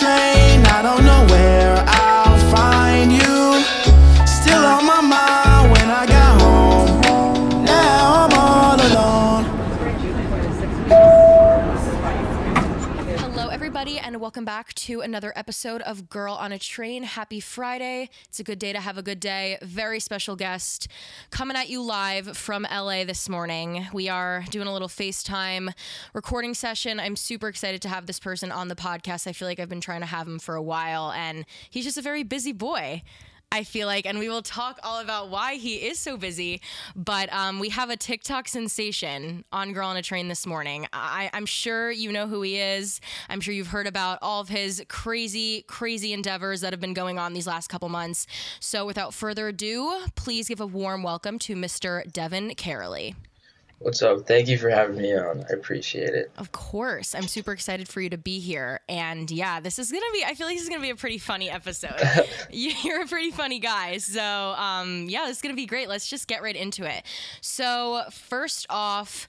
train, welcome back to another episode of Girl on a Train. Happy Friday. It's a good day to have a good day. Very special guest coming at you live from LA this morning. We are doing a little FaceTime recording session. I'm super excited to have this person on the podcast. I feel like I've been trying to have him for a while, and he's just a very busy boy. I feel like, and we will talk all about why he is so busy. But um, we have a TikTok sensation on Girl on a Train this morning. I, I'm sure you know who he is. I'm sure you've heard about all of his crazy, crazy endeavors that have been going on these last couple months. So without further ado, please give a warm welcome to Mr. Devin Caroly. What's up? Thank you for having me on. I appreciate it. Of course. I'm super excited for you to be here. And yeah, this is going to be, I feel like this is going to be a pretty funny episode. You're a pretty funny guy. So um, yeah, this is going to be great. Let's just get right into it. So, first off,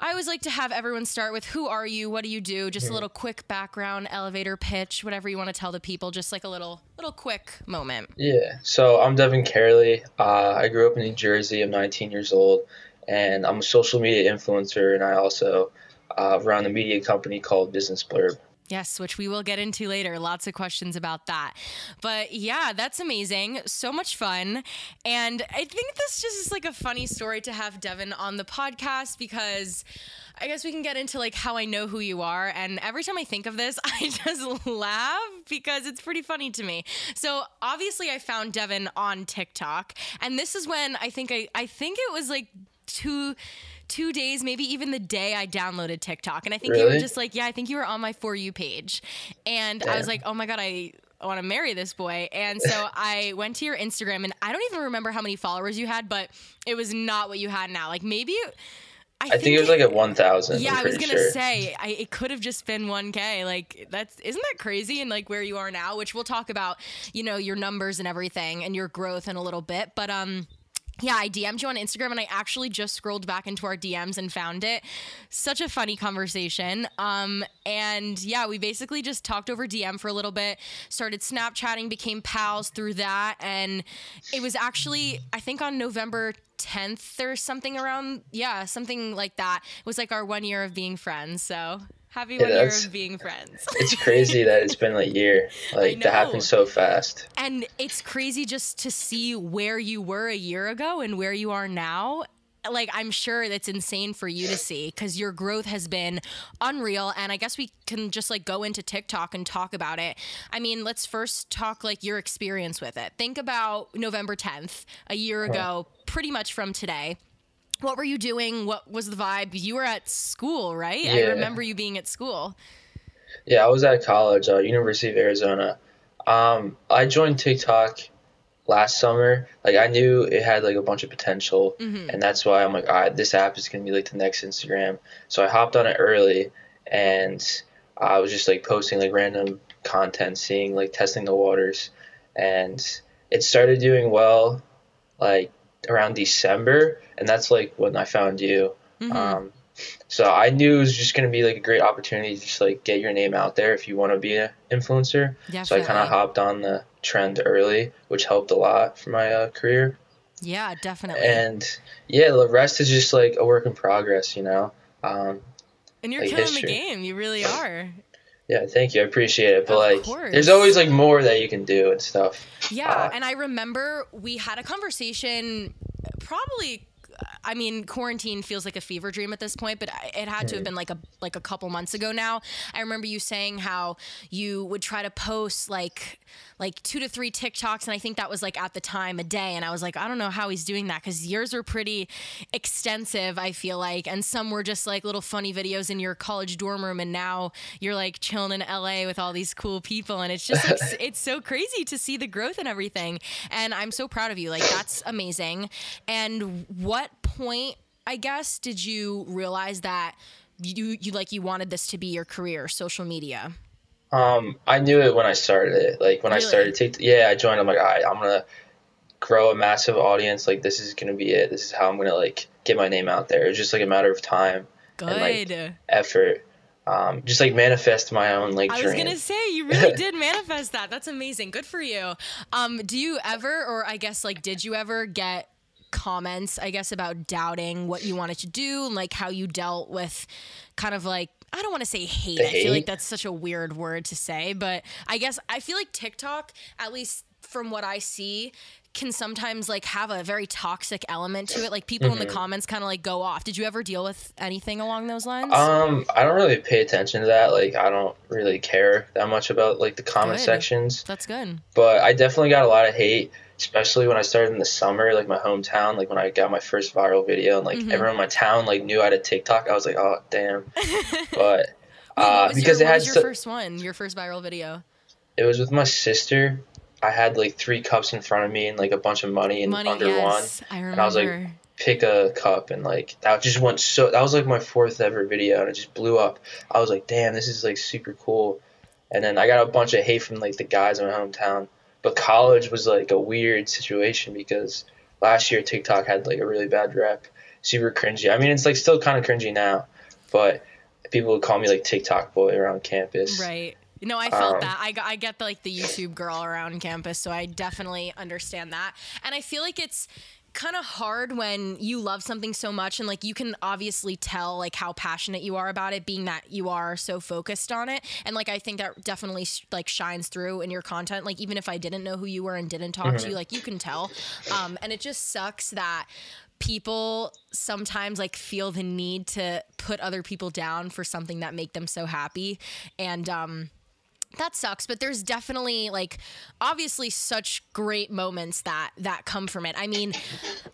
I always like to have everyone start with who are you? What do you do? Just a little quick background, elevator pitch, whatever you want to tell the people, just like a little little quick moment. Yeah. So I'm Devin Carley. Uh, I grew up in New Jersey. I'm 19 years old, and I'm a social media influencer, and I also uh, run a media company called Business Blurb. Yes, which we will get into later. Lots of questions about that. But yeah, that's amazing. So much fun. And I think this just is like a funny story to have Devin on the podcast because I guess we can get into like how I know who you are. And every time I think of this, I just laugh because it's pretty funny to me. So obviously I found Devin on TikTok. And this is when I think I I think it was like two two days, maybe even the day I downloaded TikTok. And I think you were just like, yeah, I think you were on my For You page. And I was like, oh my God, I want to marry this boy. And so I went to your Instagram and I don't even remember how many followers you had, but it was not what you had now. Like maybe. I think it was like at 1,000. Yeah, I'm I was gonna sure. say I, it could have just been 1K. Like that's isn't that crazy? And like where you are now, which we'll talk about, you know, your numbers and everything and your growth in a little bit. But um, yeah, I DM'd you on Instagram and I actually just scrolled back into our DMs and found it. Such a funny conversation. Um, and yeah, we basically just talked over DM for a little bit, started Snapchatting, became pals through that. And it was actually, I think on November 10th or something around, yeah, something like that. It was like our one year of being friends. So happy Yeah, one year of being friends. It's crazy that it's been a year. Like, that happened so fast. And it's crazy just to see where you were a year ago and where you are now. Like, I'm sure that's insane for you to see because your growth has been unreal. And I guess we can just like go into TikTok and talk about it. I mean, let's first talk like your experience with it. Think about November 10th, a year ago, pretty much from today. What were you doing? What was the vibe? You were at school, right? I remember you being at school. Yeah, I was at college, uh, University of Arizona. Um, I joined TikTok last summer. Like I knew it had like a bunch of potential, and that's why I'm like, all right, this app is gonna be like the next Instagram. So I hopped on it early, and I was just like posting like random content, seeing like testing the waters, and it started doing well, like around December, and that's like when I found you. Um, so I knew it was just gonna be like a great opportunity to just like get your name out there if you want to be an influencer. So I kind of hopped on the trend early, which helped a lot for my uh, career. Yeah, definitely. And yeah, the rest is just like a work in progress, you know. Um, And you're like killing history. the game. You really are. yeah, thank you, I appreciate it. But Of like, course. there's always like more that you can do and stuff. Yeah, Uh, and I remember we had a conversation probably I mean, quarantine feels like a fever dream at this point, but it had to have been like a like a couple months ago now. I remember you saying how you would try to post like like two to three TikToks, and I think that was like at the time a day. And I was like, I don't know how he's doing that because yours were pretty extensive. I feel like, and some were just like little funny videos in your college dorm room, and now you're like chilling in LA with all these cool people, and it's just like, it's so crazy to see the growth and everything. And I'm so proud of you. Like that's amazing. And what point, I guess, did you realize that you you like you wanted this to be your career, social media? Um, I knew it when I started it. Like when I started TikTok, yeah, I joined. I'm like, all right, I'm gonna grow a massive audience. Like this is gonna be it. This is how I'm gonna like get my name out there. It's just like a matter of time Good. And, like, effort. um, just like manifest my own like I dream. was gonna say you really did manifest that. That's amazing. Good for you. Um, do you ever, or I guess like, did you ever get comments? I guess about doubting what you wanted to do and like how you dealt with kind of like I don't want to say hate. The I feel like that's such a weird word to say, but I guess I feel like TikTok, at least from what I see, can sometimes like have a very toxic element to it. Like people in the Mm-hmm. comments kind of like go off. Did you ever deal with anything along those lines? Um, I don't really pay attention to that. Like, I don't really care that much about like the comment Good. sections. that's good. But I definitely got a lot of hate, especially when I started in the summer, like my hometown. Like when I got my first viral video, and like Mm-hmm. everyone in my town like knew I had a TikTok. I was like, oh damn. But uh, because your, it had was your so- first one, your first viral video. it was with my sister. I had like three cups in front of me and like a bunch of money and Money, under yes, one. I remember. And I was like, pick a cup and like that just went so that was like my fourth ever video and it just blew up. I was like, damn, this is like super cool. And then I got a bunch of hate from like the guys in my hometown. But college was like a weird situation because last year TikTok had like a really bad rep, super cringy. I mean, it's like still kind of cringy now, but people would call me like TikTok boy around campus. right. No, I felt Um, that. I, I get the, like the YouTube girl around campus, so I definitely understand that. And I feel like it's kind of hard when you love something so much and like you can obviously tell like how passionate you are about it being that you are so focused on it. And like i think that definitely like shines through in your content. Like even if i didn't know who you were and didn't talk to you like you can tell. Um and it just sucks that people sometimes like feel the need to put other people down for something that make them so happy. And um that sucks but there's definitely like obviously such great moments that that come from it i mean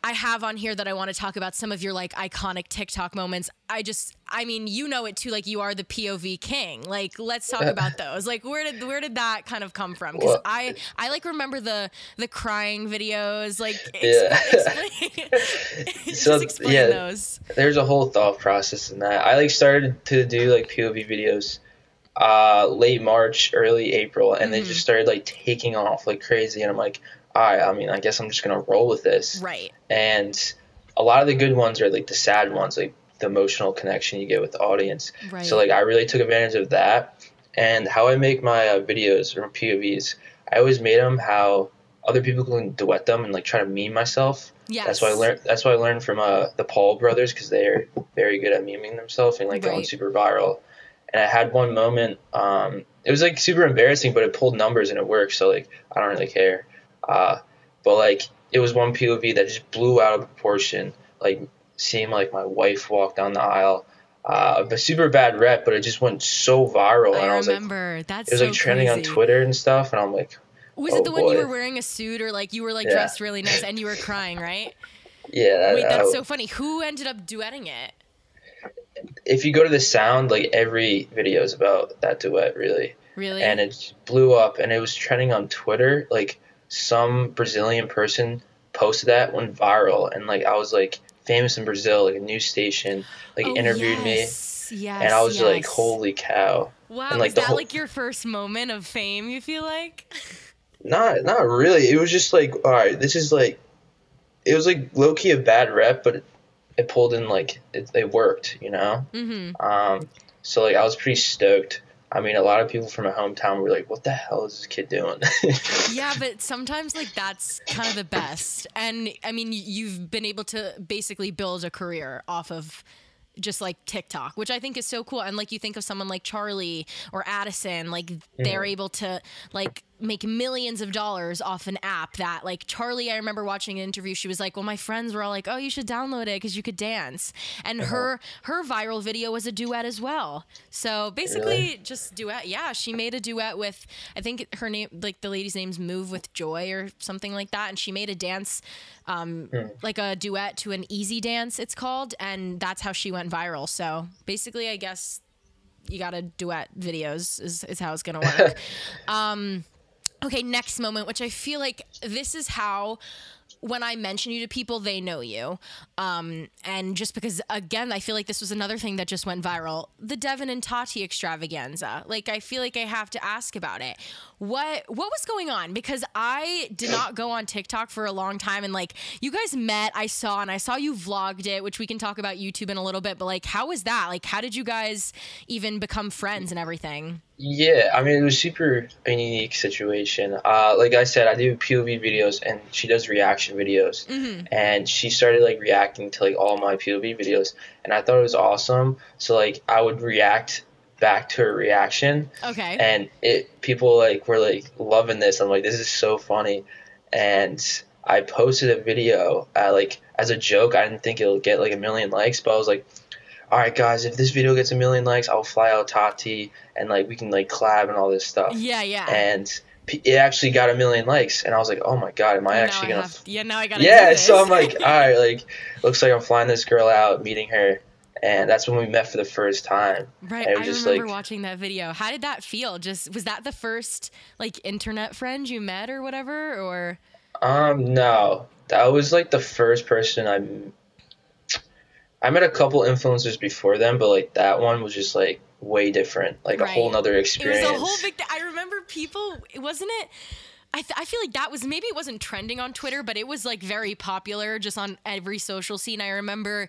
i have on here that i want to talk about some of your like iconic tiktok moments i just i mean you know it too like you are the pov king like let's talk about those like where did where did that kind of come from because i i like remember the the crying videos like Yeah. explain, just So, explain yeah. those there's a whole thought process in that. I like started to do like POV videos uh late March, early April, and they just started like taking off like crazy and I'm like, all right, I mean, I guess I'm just gonna roll with this. right And a lot of the good ones are like the sad ones, like the emotional connection you get with the audience. Right. So like I really took advantage of that. And how I make my uh, videos or POVs, I always made them how other people can duet them and like try to meme myself. yes That's why I learned. That's why I learned from uh, the Paul brothers because they're very good at memeing themselves and like going Right. super viral. And I had one moment. Um, it was like super embarrassing, but it pulled numbers and it worked. So like I don't really care. Uh, but like it was one POV that just blew out of proportion. Like seeing like my wife walk down the aisle. Uh, a super bad rep, but it just went so viral, and I i was like, remember that's it was so like trending on. Twitter and stuff, and I'm like, Was Oh, it the one you were wearing a suit or like you were like Yeah. dressed really nice and you were crying, right? yeah. Wait, that's I- so funny. Who ended up duetting it? If you go to the sound, like every video is about that duet, really. Really? and it blew up and it was trending on Twitter. Like some Brazilian person posted that went viral and like I was like famous in Brazil, like a news station like Oh, interviewed me yes, Yes. and I was like, holy cow. Wow, and, like, was that whole- like your first moment of fame? You feel like? Not not really. It was just like, all right, this is like it was like low key a bad rep, but it, pulled in like it, it worked, you know? Mm-hmm. Um so like I was pretty stoked. I mean, a lot of people from my hometown were like, "What the hell is this kid doing?" Yeah, but sometimes like that's kind of the best. And I mean, you've been able to basically build a career off of just like TikTok, which I think is so cool. And like you think of someone like Charli or Addison, like they're able to like make millions of dollars off an app that like Charli, I remember watching an interview, she was like, Well, my friends were all like, Oh, you should download it because you could dance. And her her viral video was a duet as well. So basically Really? just duet. Yeah, she made a duet with I think her name like the lady's name's Move with Joy or something like that, and she made a dance, um, like a duet to an easy dance. It's called, and that's how she went viral. So basically, I guess you got to duet videos is is how it's gonna work. um, Okay, next moment, which I feel like this is how when I mention you to people, they know you. Um, and just because, again, I feel like this was another thing that just went viral the Devin and Tati extravaganza. Like, I feel like I have to ask about it. What what was going on? Because I did not go on TikTok for a long time, and like you guys met, I saw, and I saw you vlogged it, which we can talk about YouTube in a little bit. But like, how was that? Like, how did you guys even become friends and everything? Yeah, I mean it was super a unique situation. Uh, like I said, I do POV videos, and she does reaction videos, Mm-hmm. and she started like reacting to like all my POV videos, and I thought it was awesome. So like I would react back to her reaction, Okay. and it people like were like loving this. I'm like, this is so funny, and I posted a video uh, like as a joke. I didn't think it'll get like a million likes, but I was like, all right, guys, if this video gets a million likes, I'll fly out Tati and like we can like collab and all this stuff. yeah, yeah. And it actually got a million likes, and I was like, oh my god, am I Now actually I gonna? have- yeah, now I gotta. yeah, so I'm like, all right, like looks like I'm flying this girl out, meeting her, and that's when we met for the first time. Right, I remember like- watching that video. How did that feel? Just was that the first like internet friend you met or whatever, or Um, no, that was like the first person I. I met a couple influencers before them, but like that one was just like way different, like a whole nother experience. it was a whole big. I remember people. Wasn't it? I, th- I feel like that was maybe it wasn't trending on Twitter, but it was like very popular just on every social scene. I remember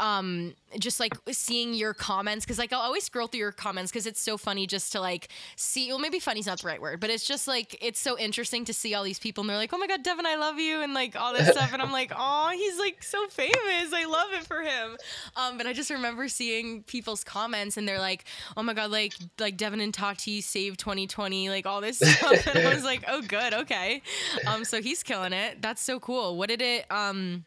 um just like seeing your comments because like i'll always scroll through your comments because it's so funny just to like see well maybe funny's not the right word but it's just like it's so interesting to see all these people and they're like oh my god devin i love you and like all this stuff and i'm like oh he's like so famous i love it for him. Um but i just remember seeing people's comments and they're like oh my god like like devin and tati saved 2020 like all this stuff and i was like oh good okay. Um so he's killing it. That's so cool. What did it um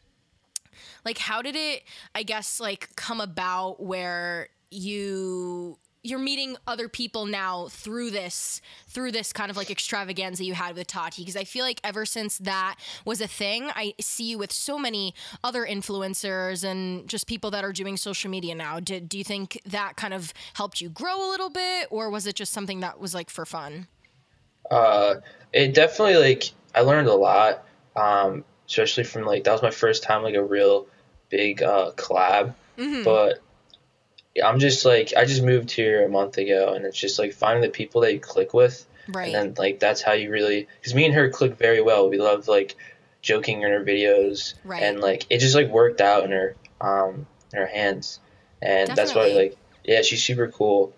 like how did it i guess like come about where you you're meeting other people now through this through this kind of like extravaganza you had with Tati? Because I feel like ever since that was a thing I see you with so many other influencers and just people that are doing social media now. Did do you think that kind of helped you grow a little bit or was it just something that was like for fun? Uh, it definitely like I learned a lot, um, especially from like that was my first time like a real big uh, collab. Mm-hmm. But yeah, I'm just like I just moved here a month ago, and it's just like finding the people that you click with, right and then like that's how you really because me and her click very well. We love like joking in her videos, Right. and like it just like worked out in her um in her hands, and that's why like yeah she's super cool.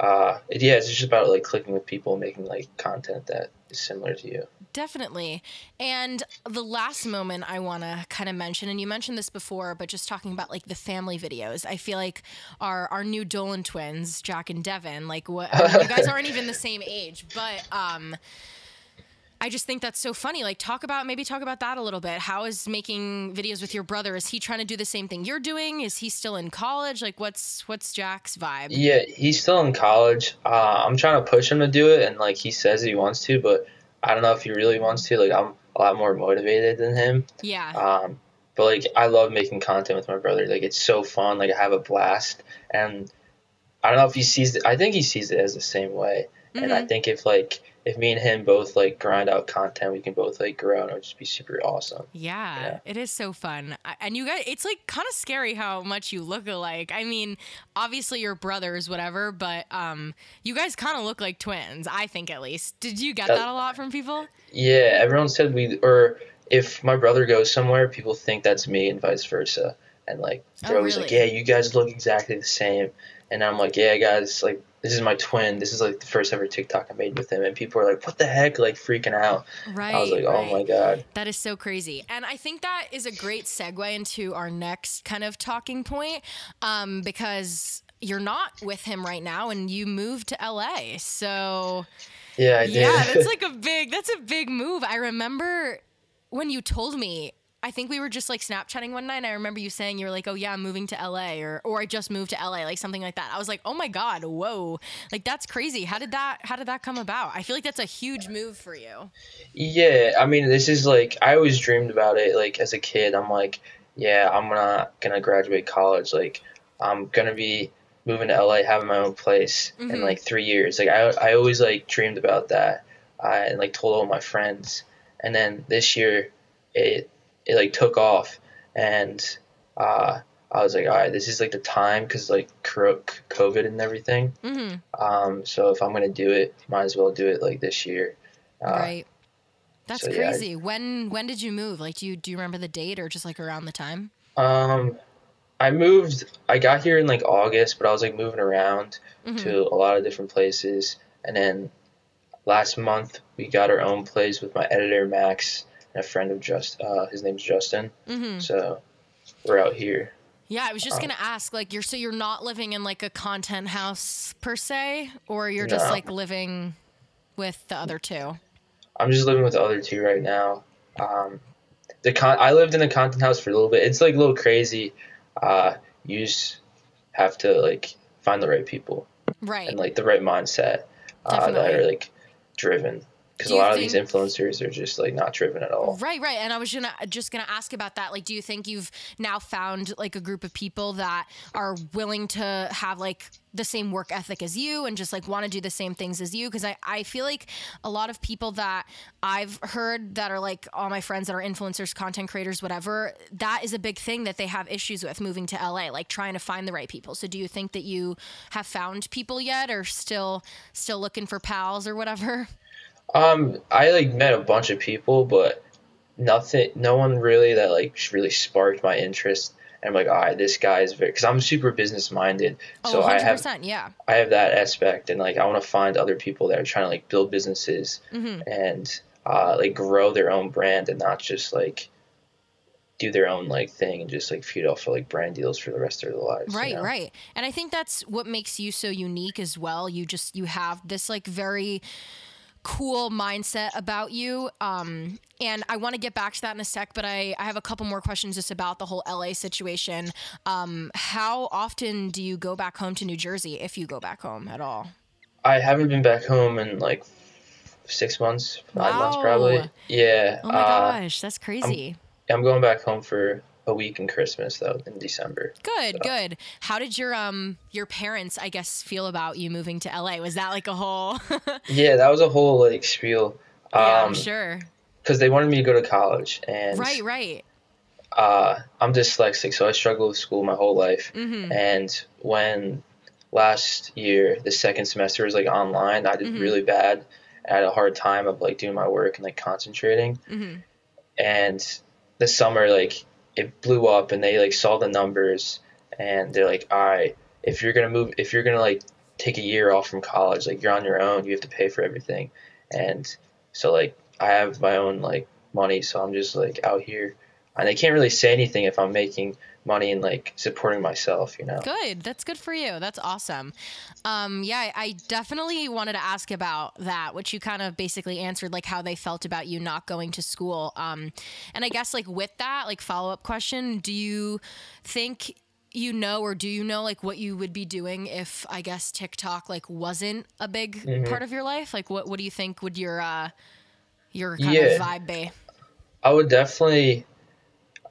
Uh, it- yeah, it's just about like clicking with people, making like content that is similar to you. Definitely. And the last moment I want to kind of mention, and you mentioned this before, but just talking about like the family videos, I feel like our our new Dolan twins, Jack and Devin, like what I mean, you guys aren't even the same age, but um I just think that's so funny. Like talk about maybe talk about that a little bit. How is making videos with your brother? Is he trying to do the same thing you're doing? Is he still in college? Like what's what's Jack's vibe? Yeah, he's still in college. Uh, I'm trying to push him to do it, and like he says he wants to, but I don't know if he really wants to. Like I'm a lot more motivated than him. Yeah. Um, but like I love making content with my brother. Like it's so fun. Like I have a blast, and I don't know if he sees it. I think he sees it as the same way. And I Mhm. think if like if me and him both like grind out content, we can both like grow, and it would just be super awesome. Yeah, Yeah. it is so fun. And you guys, it's like kind of scary how much you look alike. I mean, obviously you're brothers, whatever, but um, you guys kind of look like twins. I think at least. Did you get Uh, that a lot from people? Yeah, everyone said we or if my brother goes somewhere, people think that's me and vice versa. And like they're Oh, always like. Yeah, you guys look exactly the same. And I'm like, Yeah, guys, like this is my twin. This is like the first ever TikTok I made with him and people are like, What the heck? Like freaking out. Right. I was like, Oh right. my god. That is so crazy. And I think that is a great segue into our next kind of talking point um, because you're not with him right now and you moved to LA. So. Yeah, I did. Yeah, that's like a big that's a big move. I remember when you told me I think we were just like Snapchatting one night. And I remember you saying you were like, "Oh yeah, I'm moving to LA," or "or I just moved to LA," like something like that. I was like, "Oh my god, whoa!" Like that's crazy. How did that How did that come about? I feel like that's a huge move for you. Yeah, I mean, this is like I always dreamed about it. Like as a kid, I'm like, yeah, I'm not gonna graduate college. Like I'm gonna be moving to LA, having my own place in Mhm. like three years. Like I, I always like dreamed about that. uh, and like told all my friends. And then this year, it it like took off, and uh, I was like, all right, this is like the time because like COVID and everything. Mm-hmm. Um, so if I'm gonna do it, might as well do it like this year. Uh, right. That's so, yeah, crazy. when when did you move? Like, do you do you remember the date or just like around the time? Um, I moved. I got here in like August, but I was like moving around Mhm. to a lot of different places, and then last month we got our own place with my editor Max a friend of just. Uh, his name's Justin. Mm-hmm. So we're out here. Yeah, I was just Um, gonna ask, like, you're so you're not living in like a content house per se, or you're just No. like living with the other two. I'm just living with the other two right now. Um, the con- I lived in the content house for a little bit. It's like a little crazy. Uh, you just have to like find the right people Right. and like the right mindset uh, that are like driven. Because a lot of these influencers are just like not driven at all. Right, right. And I was gonna just gonna ask about that. Like, do you think you've now found like a group of people that are willing to have like the same work ethic as you and just like want to do the same things as you? Because I, I feel like a lot of people that I've heard that are like all my friends that are influencers, content creators, whatever, that is a big thing that they have issues with moving to LA, like trying to find the right people. So do you think that you have found people yet or still still looking for pals or whatever? Um, I like met a bunch of people, but nothing, no one really that like really sparked my interest. And I'm like, all right, this guy is very, because I'm super business minded, so oh, I 100%. have yeah. I have that aspect, and like I want to find other people that are trying to like build businesses hmm and uh, like grow their own brand and not just like do their own like thing and just like feed off of like brand deals for the rest of their lives. you Right, know? right. And I think that's what makes you so unique as well. You just you have this like very cool mindset about you. Um and I want to get back to that in a sec, but I, I have a couple more questions just about the whole LA situation. Um, how often do you go back home to New Jersey if you go back home at all? I haven't been back home in like six months, five months probably. Yeah. Oh my uh, gosh, that's crazy. I'm going back home for a week in Christmas though in December. Good, good. How did your um your parents, I guess, feel about you moving to LA? Was that like a whole Yeah, that was a whole like spiel. Yeah, Um, I'm sure. because they wanted me to go to college, and Right, right. uh, I'm dyslexic, so I struggled with school my whole life. Mm-hmm. And when last year the second semester was like online, I did Mhm. really bad. I had a hard time of like doing my work and like concentrating. Mm-hmm. And this summer, like it blew up, and they like saw the numbers, and they're like, "All right, if you're gonna move, if you're gonna like take a year off from college, like you're on your own, you have to pay for everything." And so like I have my own like money, so I'm just like out here, and I can't really say anything if I'm making money and like supporting myself, you know. Good. That's good for you. That's awesome. Um, yeah, I, definitely wanted to ask about that, which you kind of basically answered, like how they felt about you not going to school. Um, and I guess like with that, like follow up question, do you think you know or do you know like what you would be doing if I guess TikTok like wasn't a big Mhm. part of your life? Like what what do you think would your uh your kind Yeah. of vibe be? I would definitely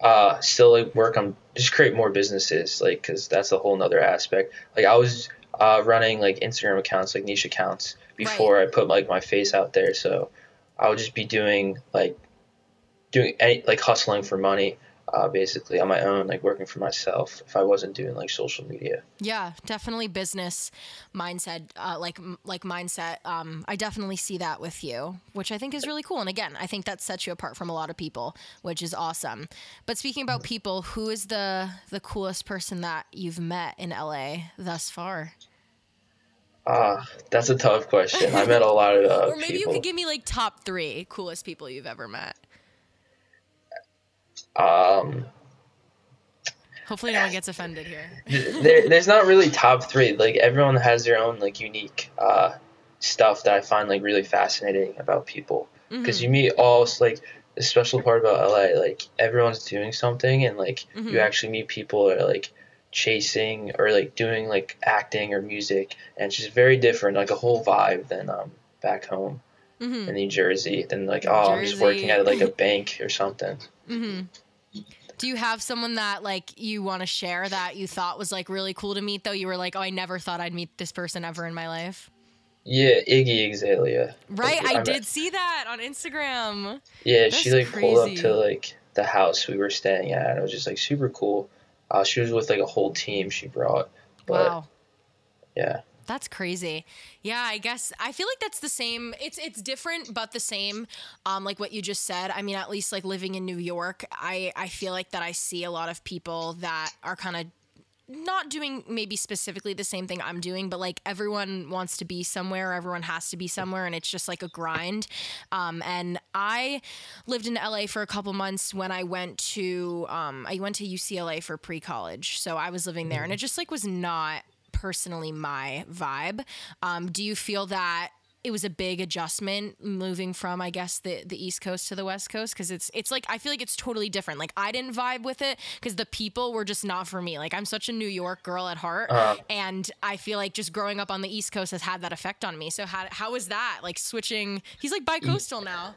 uh, still like work on just create more businesses, like because that's a whole nother aspect. Like I was uh, running like Instagram accounts, like niche accounts, before I put like my face out there. So I would just be doing like doing any like hustling for money, uh, basically on my own, like working for myself. If I wasn't doing like social media. Yeah, definitely business mindset, uh, like like mindset. Um, I definitely see that with you, which I think is really cool. And again, I think that sets you apart from a lot of people, which is awesome. But speaking about people, who is the the coolest person that you've met in LA thus far? Ah, that's a tough question. I met a lot of uh, or maybe people. you could give me like top three coolest people you've ever met. Um, Hopefully, no one gets offended here. there, there's not really top three. Like everyone has their own like unique uh, stuff that I find like really fascinating about people. Because Mhm. you meet all like the special part about LA, like everyone's doing something, and like Mhm. you actually meet people that are like chasing or like doing like acting or music, and it's just very different, like a whole vibe than um back home hmm in New Jersey. Than like oh I'm just working at like a bank or something. Do you have someone that like you want to share that you thought was like really cool to meet though? You were like, oh, I never thought I'd meet this person ever in my life. Yeah, Iggy Azalea. Right, Like, I did see that on Instagram. Yeah, she That's like pulled up to like the house we were staying at. and It was just like super cool. Uh, she was with like a whole team she brought. But Wow. yeah, That's crazy. Yeah, I guess I feel like that's the same. It's it's different but the same. Um like what you just said. I mean, at least like living in New York, I I feel like that I see a lot of people that are kind of not doing maybe specifically the same thing I'm doing, but like everyone wants to be somewhere, everyone has to be somewhere, and it's just like a grind. Um, and I lived in LA for a couple months when I went to um, I went to UCLA for pre college, so I was living there, and it just like was not personally my vibe. Um, do you feel that? It was a big adjustment moving from, I guess, the, the East Coast to the West Coast because it's it's like I feel like it's totally different. Like I didn't vibe with it because the people were just not for me. Like I'm such a New York girl at heart, Uh-huh. and I feel like just growing up on the East Coast has had that effect on me. So how how was that? Like switching? He's like bi-coastal now.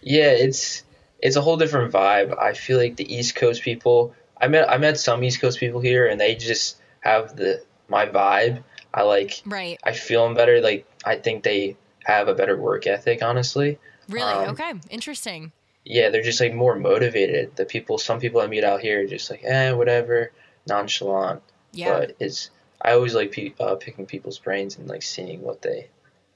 yeah, it's it's a whole different vibe. I feel like the East Coast people. I met I met some East Coast people here, and they just have the my vibe. I like. Right. I feel them better. Like I think they have a better work ethic. Honestly, Really? Um, okay. Interesting. yeah, they're just like more motivated. The people, some people I meet out here, are just like, eh, whatever, nonchalant. Yeah. But it's I always like pe- uh, picking people's brains and like seeing what they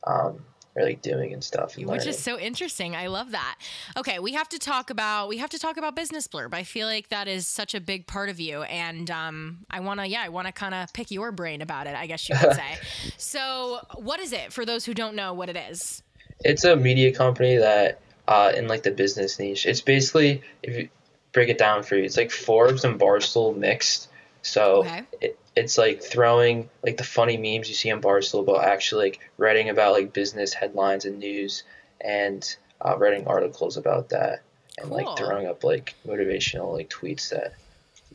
um like doing and stuff. And Which is so interesting. I love that. Okay, we have to talk about we have to talk about business blurb. I feel like that is such a big part of you, and um, I want to yeah, I want to kind of pick your brain about it. I guess you could say. so, what is it for those who don't know what it is? It's a media company that uh in like the business niche. It's basically if you break it down for you, it's like Forbes and Barstool mixed. So Okay. it, it's like throwing like the funny memes you see on Barstool, but actually like writing about like business headlines and news and uh, writing articles about that and Cool. like throwing up like motivational like tweets that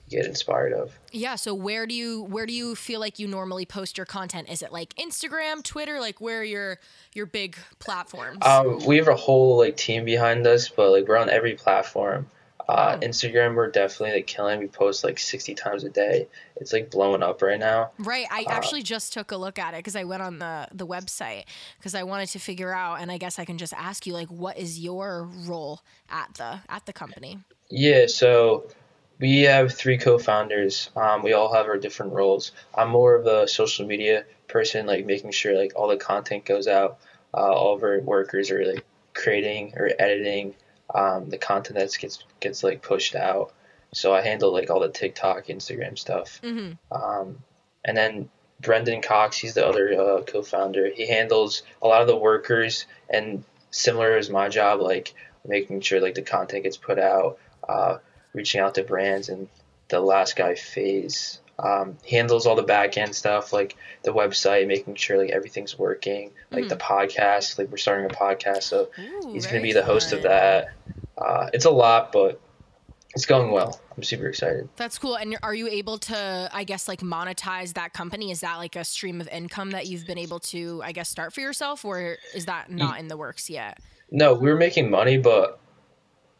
you get inspired of. Yeah. So where do you where do you feel like you normally post your content? Is it like Instagram, Twitter? Like where are your your big platforms? Um, we have a whole like team behind us, but like we're on every platform. Uh, Instagram, we're definitely like killing. We post like sixty times a day. It's like blowing up right now. Right. I Uh, actually just took a look at it because I went on the the website because I wanted to figure out, and I guess I can just ask you like, what is your role at the at the company? Yeah, so we have three co-founders. Um, we all have our different roles. I'm more of a social media person, like making sure like all the content goes out. Uh, all of our workers are like creating or editing um, the content that gets gets like pushed out. So I handle like all the TikTok, Instagram stuff. Mm-hmm. Um, and then Brendan Cox, he's the other uh, co-founder. He handles a lot of the workers, and similar as my job, like making sure like the content gets put out, uh, reaching out to brands, and the last guy, Phase, um, handles all the back end stuff, like the website, making sure like everything's working, like the podcast. Like we're starting a podcast, so he's gonna be the host of that. Uh, it's a lot, but it's going well. I'm super excited. That's cool. And are you able to, I guess, like monetize that company? Is that like a stream of income that you've been able to, I guess, start for yourself, or is that not in the works yet? No, we were making money, but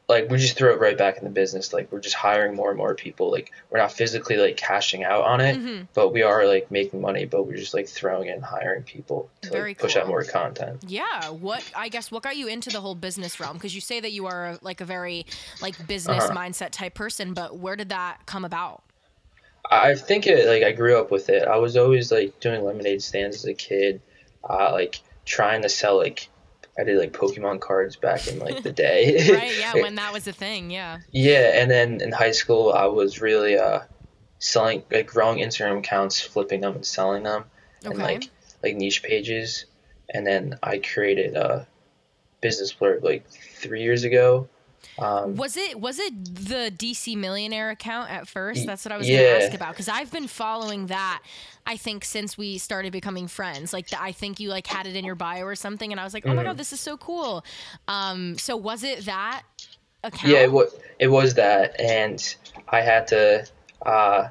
like we just throw it right back in the business. Like we're just hiring more and more people. Like we're not physically like cashing out on it, Mhm. but we are like making money. But we're just like throwing it and hiring people to like, push out more content. Yeah. What I guess what got you into the whole business realm? Because you say that you are like a very like business Uh-huh. mindset type person, but where did that come about? I think it like I grew up with it. I was always like doing lemonade stands as a kid, uh, like trying to sell like I did like Pokemon cards back in like the day. Right. Yeah. When that was a thing. Yeah. Yeah, and then in high school, I was really uh, selling, like growing Instagram accounts, flipping them and selling them, and like like niche pages. And then I created a business blurb like three years ago. Um, Was it was it the DC Millionaire account at first? That's what I was yeah. going to ask about because I've been following that. I think since we started becoming friends, like the, I think you like had it in your bio or something, and I was like, oh my Mhm. god, this is so cool. Um, so was it that account? yeah, it was it was that, and I had to uh,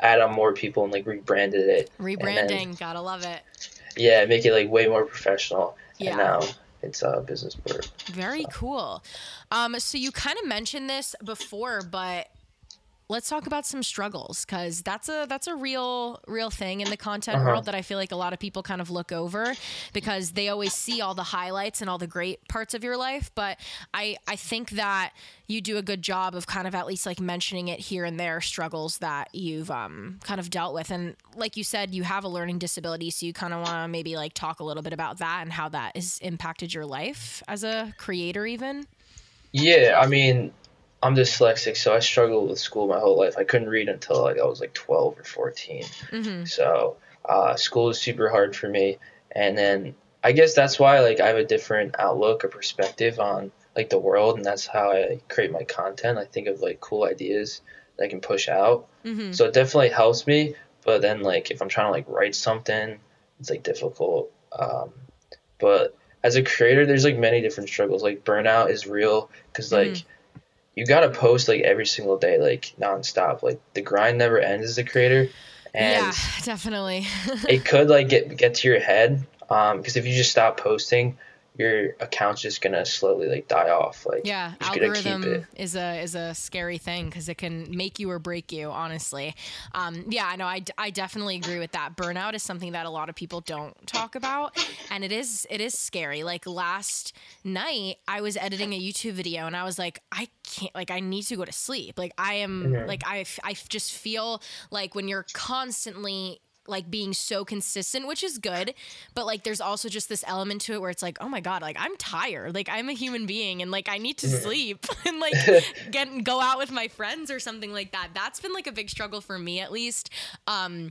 add on more people and like rebranded it. and then- Rebranding, gotta love it. yeah, make it like way more professional. Yeah. And now it's a business blurb. Very cool. Um, so you kind of mentioned this before, but let's talk about some struggles because that's a that's a real real thing in the content Uh-huh. world that I feel like a lot of people kind of look over because they always see all the highlights and all the great parts of your life. But I I think that you do a good job of kind of at least like mentioning it here and there struggles that you've um kind of dealt with and like you said you have a learning disability so you kind of want to maybe like talk a little bit about that and how that has impacted your life as a creator even. Yeah, I mean, I'm dyslexic, so I struggled with school my whole life. I couldn't read until like I was like 12 or 14. Mm-hmm. So uh, school is super hard for me, and then I guess that's why like I have a different outlook or perspective on like the world, and that's how I create my content. I think of like cool ideas that I can push out. Mm-hmm. So it definitely helps me. But then like if I'm trying to like write something, it's like difficult. Um, but as a creator, there's like many different struggles. Like burnout is real because like Mhm. You gotta post like every single day, like nonstop. Like the grind never ends as a creator, and yeah, definitely. it could like get get to your head. Um, because if you just stop posting, your account's just gonna slowly like die off. Like Yeah, you just gotta keep algorithm it. is a is a scary thing because it can make you or break you. Honestly, um, yeah, I know. I, I definitely agree with that. Burnout is something that a lot of people don't talk about, and it is it is scary. Like last night, I was editing a YouTube video, and I was like, I can't. Like, I need to go to sleep. Like, I am Mhm. like I just feel like when you're constantly like being so consistent, which is good. But like, there's also just this element to it where it's like, oh my god, like I'm tired, like I'm a human being, and like I need to sleep and like get go out with my friends or something like that. That's been like a big struggle for me, at least. Um,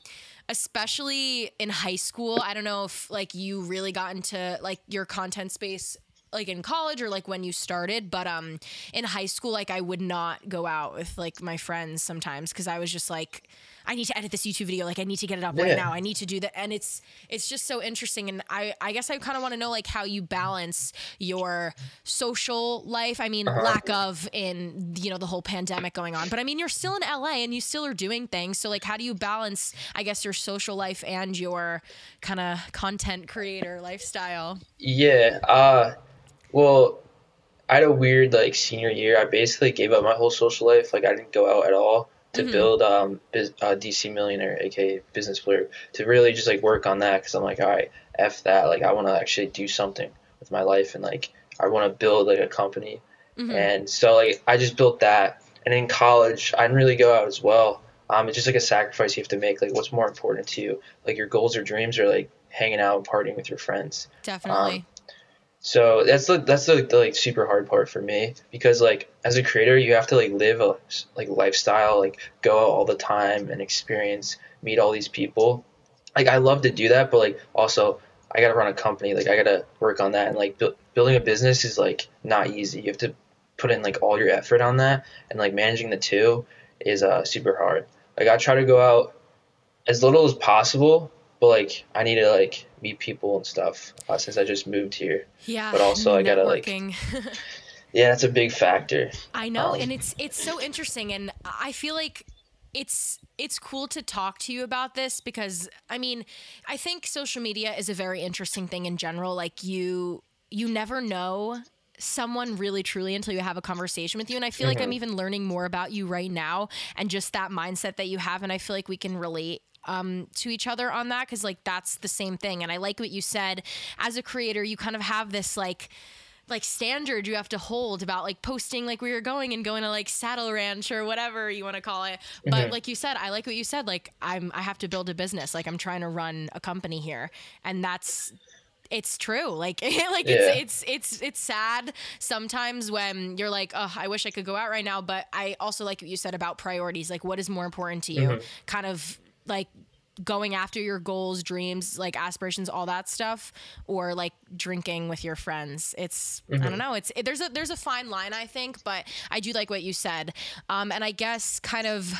especially in high school. I don't know if like you really got into like your content space like in college or like when you started but um in high school like I would not go out with like my friends sometimes cuz I was just like I need to edit this YouTube video. Like I need to get it up right now. I need to do that. And it's it's just so interesting. And I I guess I kind of want to know like how you balance your social life. I mean Uh-huh. lack of in you know the whole pandemic going on. But I mean you're still in LA and you still are doing things. So like how do you balance I guess your social life and your kind of content creator lifestyle? Yeah. Uh, well, I had a weird like senior year. I basically gave up my whole social life. Like I didn't go out at all to Mhm. build um biz, uh, DC Millionaire, aka Business Blurb, to really just like work on that because I'm like, all right, f that. Like I want to actually do something with my life and like I want to build like a company. Mhm. And so like I just built that. And in college, I didn't really go out as well. Um, it's just like a sacrifice you have to make. Like what's more important to you? Like your goals or dreams, or like hanging out and partying with your friends. definitely So that's the that's the, the like super hard part for me because like as a creator you have to like live a like lifestyle like go out all the time and experience meet all these people. Like I love to do that, but like also I gotta run a company. Like I gotta work on that and like bu- building a business is like not easy. You have to put in like all your effort on that and like managing the two is uh super hard. Like I try to go out as little as possible, but like I need to like meet people and stuff uh, since I just moved here. Yeah. But also I gotta, like. Yeah, that's a big factor. I know, um, and it's it's so interesting, and I feel like it's it's cool to talk to you about this because I mean, I think social media is a very interesting thing in general. Like you you never know someone really truly until you have a conversation with you and I feel like I'm Mhm. even learning more about you right now and just that mindset that you have and I feel like we can relate um, to each other on that because like that's the same thing. And I like what you said. As a creator you kind of have this like like standard you have to hold about like posting like where you're going and going to like saddle ranch or whatever you want to call it. But Mhm. like you said i like what you said like i'm i have to build a business. Like i'm trying to run a company here. And that's it's true. Like like Yeah. it's it's it's it's sad sometimes when you're like oh i wish i could go out right now. But i also like what you said about priorities. Like what is more important to you? Mhm. kind of like going after your goals, dreams, like aspirations, all that stuff, or like drinking with your friends. It's I Mhm. don't know. It's it, there's a there's a fine line I think, but I do like what you said. Um, and I guess kind of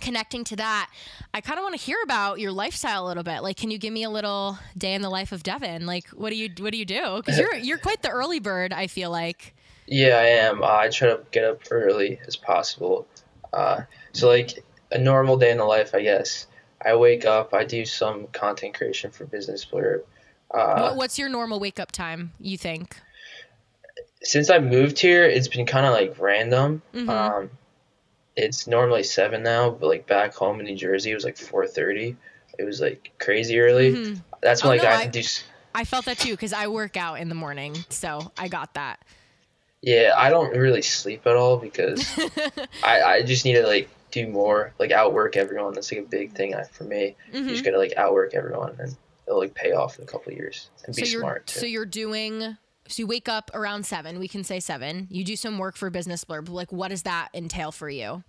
connecting to that, I kind of want to hear about your lifestyle a little bit. Like, can you give me a little day in the life of Devin? Like, what do you what do you do? Because you're you're quite the early bird. I feel like. Yeah, I am. Uh, I try to get up early as possible. Uh, so like a normal day in the life, I guess. I wake up. I do some content creation for Business Blurb. Uh, what's your normal wake up time? You think? since I moved here, it's been kind of like random. Mhm. Um, it's normally seven now, but like back home in New Jersey, it was like four thirty. It was like crazy early. Mhm. That's when Oh, like no, I I- do. s- I felt that too because I work out in the morning, so I got that. Yeah, I don't really sleep at all because I I just need to like do more, like outwork everyone. That's like a big thing for me. You Mhm. just gotta like outwork everyone, and it'll like pay off in a couple of years and So be smart too. so you're doing. So you wake up around seven. We can say seven. You do some work for Business Blurb. Like, what does that entail for you?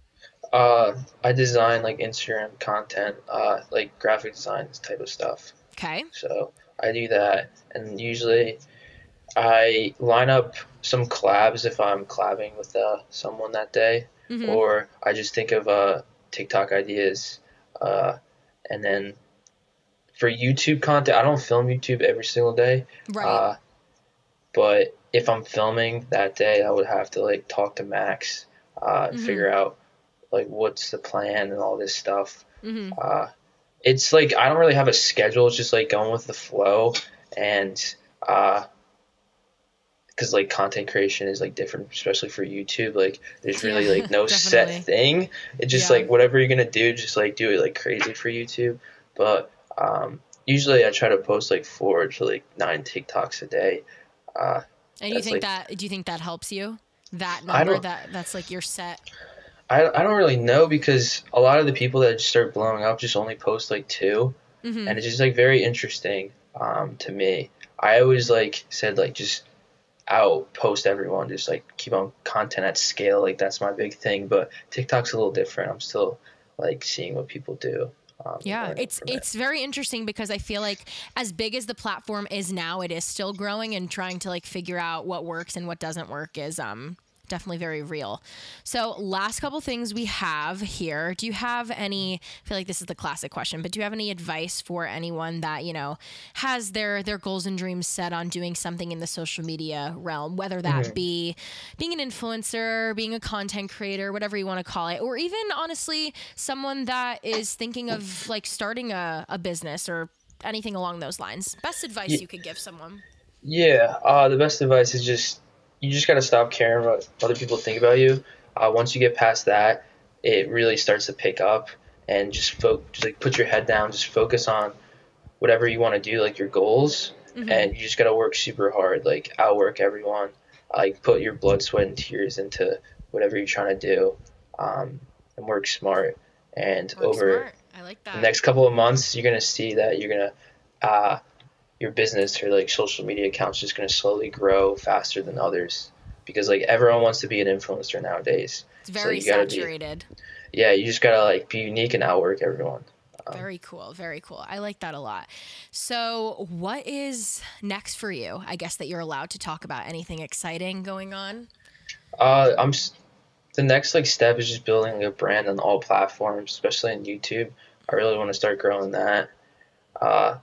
Uh, I design like Instagram content, uh, like graphic design type of stuff. Okay. So I do that, and usually I line up some collabs if I'm collabing with uh, someone that day, Mhm. or I just think of uh, TikTok ideas, uh, and then for YouTube content, I don't film YouTube every single day. Right. Uh, but if I'm filming that day, I would have to like talk to Max, uh, and Mhm. figure out like what's the plan and all this stuff. hmm Uh, it's like I don't really have a schedule. It's just like going with the flow, and because like content creation is like different, especially for YouTube. Like there's really Yeah, like no set thing. It's just Yeah. like whatever you're gonna do, just like do it like crazy for YouTube. But um, usually I try to post like four to like nine TikToks a day. Uh, And you think like- that? Do you think that helps you? That number. That that's like your set. I, I don't really know because a lot of the people that start blowing up just only post like two. hmm and it's just like very interesting um, to me. I always like said like just out post everyone, just like keep on content at scale. Like that's my big thing. But TikTok's a little different. I'm still like seeing what people do. Um, Yeah, learning it's it. it's very interesting because I feel like as big as the platform is now, it is still growing and trying to like figure out what works and what doesn't work is um definitely very real. So, last couple things we have here. Do you have any I feel like this is the classic question, but do you have any advice for anyone that, you know, has their their goals and dreams set on doing something in the social media realm, whether that be being an influencer, being a content creator, whatever you want to call it, or even honestly, someone that is thinking of like starting a, a business or anything along those lines. Best advice Ye- you could give someone. Yeah, uh, the best advice is just you just gotta stop caring what other people think about you. Uh, once you get past that, it really starts to pick up, and just fo- just like put your head down, just focus on whatever you want to do, like your goals, Mhm. and you just gotta work super hard, like outwork everyone, like put your blood, sweat, and tears into whatever you're trying to do, um, and work smart. And Work over smart. I like that. the next couple of months, you're gonna see that you're gonna, uh, your business or like social media accounts just gonna slowly grow faster than others because like everyone wants to be an influencer nowadays. it's very you gotta be- saturated. Yeah, you just gotta like be unique and outwork everyone. Very cool. Very cool. I like that a lot. So, what is next for you? I guess that you're allowed to talk about anything exciting going on. Uh, I'm the next like step is just building a brand on all platforms, especially on YouTube. I really want to start growing that, uh,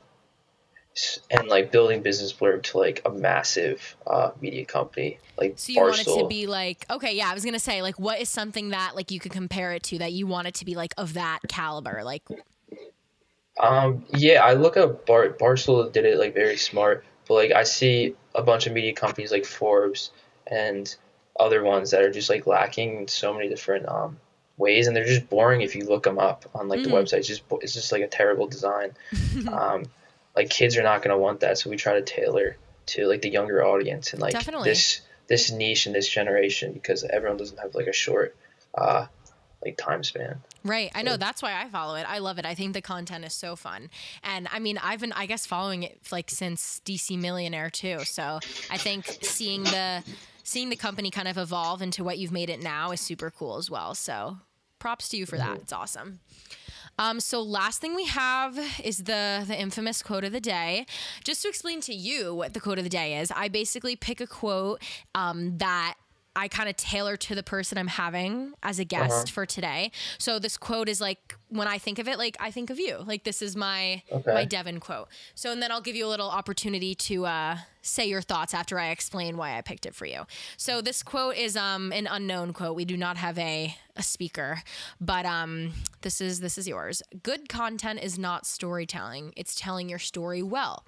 and like building Business Blurb to like a massive uh, media company like So you want it to be like, okay, yeah, I was gonna say, like, what is something that like you could compare it to that you want it to be like of that caliber? Like, Um, yeah, I look at Bar Barstool did it like very smart, but like I see a bunch of media companies like Forbes and other ones that are just like lacking in so many different um ways, and they're just boring if you look them up on like the Mm. website. It's just it's just like a terrible design. um, like kids are not gonna want that, so we try to tailor to like the younger audience and like Definitely. this this niche and this generation because everyone doesn't have like a short uh like time span. right? I know that's why I follow it. I love it. I think the content is so fun, and I mean, I've been, I guess, following it like since DC Millionaire too. So I think seeing the seeing the company kind of evolve into what you've made it now is super cool as well. So props to you for that. It's awesome. Um, so last thing we have is the the infamous quote of the day. Just to explain to you what the quote of the day is, I basically pick a quote um, that I kind of tailor to the person I'm having as a guest Uh-huh. for today. So this quote is like when I think of it, like I think of you. Like this is my Okay. my Devin quote. So and then I'll give you a little opportunity to uh say your thoughts after I explain why I picked it for you. So this quote is um an unknown quote. We do not have a a speaker, but um this is this is yours. Good content is not storytelling. It's telling your story well.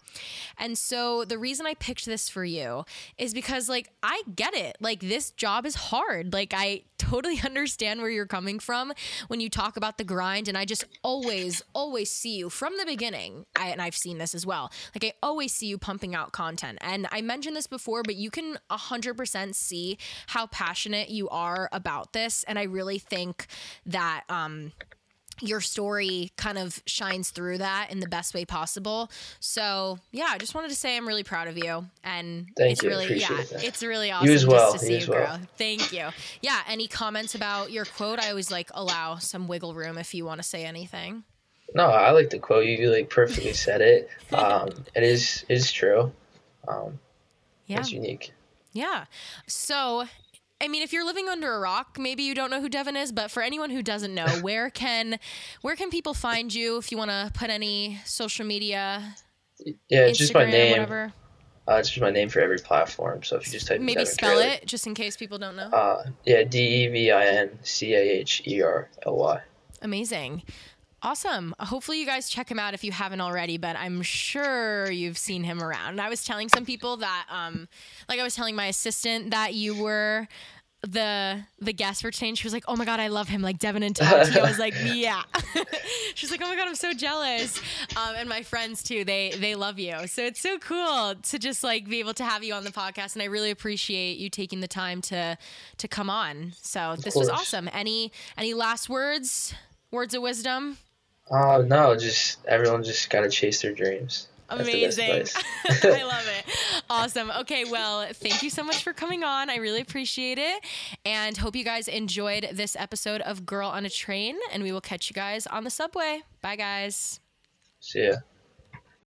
And so the reason I picked this for you is because like I get it. Like this job is hard. Like I totally understand where you're coming from when you talk about the grind and I just always always see you from the beginning. I, and I've seen this as well. Like I always see you pumping out content. And I mentioned this before, but you can 100% see how passionate you are about this and I really think that um your story kind of shines through that in the best way possible. So yeah, I just wanted to say I'm really proud of you, and Thank it's you. really Appreciate yeah, that. it's really awesome as well. just to You see you grow. well. Thank you. Yeah, any comments about your quote? I always like allow some wiggle room if you want to say anything. No, I like the quote. You like perfectly said it. Um, it is is true. Um, Yeah, It's unique. yeah. So. I mean, if you're living under a rock, maybe you don't know who Devin is. But for anyone who doesn't know, where can where can people find you? If you want to put any social media, Yeah, it's Instagram, just my name. whatever. Uh, it's just my name for every platform. So if you just type Maybe Devin spell it just in case people don't know. Uh, yeah, D E V I N C A H E R L Y. Amazing. Awesome. Hopefully, you guys check him out if you haven't already, but I'm sure you've seen him around. I was telling some people that, um, like, I was telling my assistant that you were the the guest for today and she was like oh my god i love him like devin and tati i was like yeah. She's like oh my god i'm so jealous. Um, and my friends too they they love you. So it's so cool to just like be able to have you on the podcast and i really appreciate you taking the time to to come on. So this was awesome. Any any last words? Words of wisdom Oh no, just everyone just gotta chase their dreams. That's the best Amazing. I love it. Awesome. Okay, well, thank you so much for coming on. I really appreciate it. And hope you guys enjoyed this episode of Girl on a Train. And we will catch you guys on the subway. Bye, guys. See ya.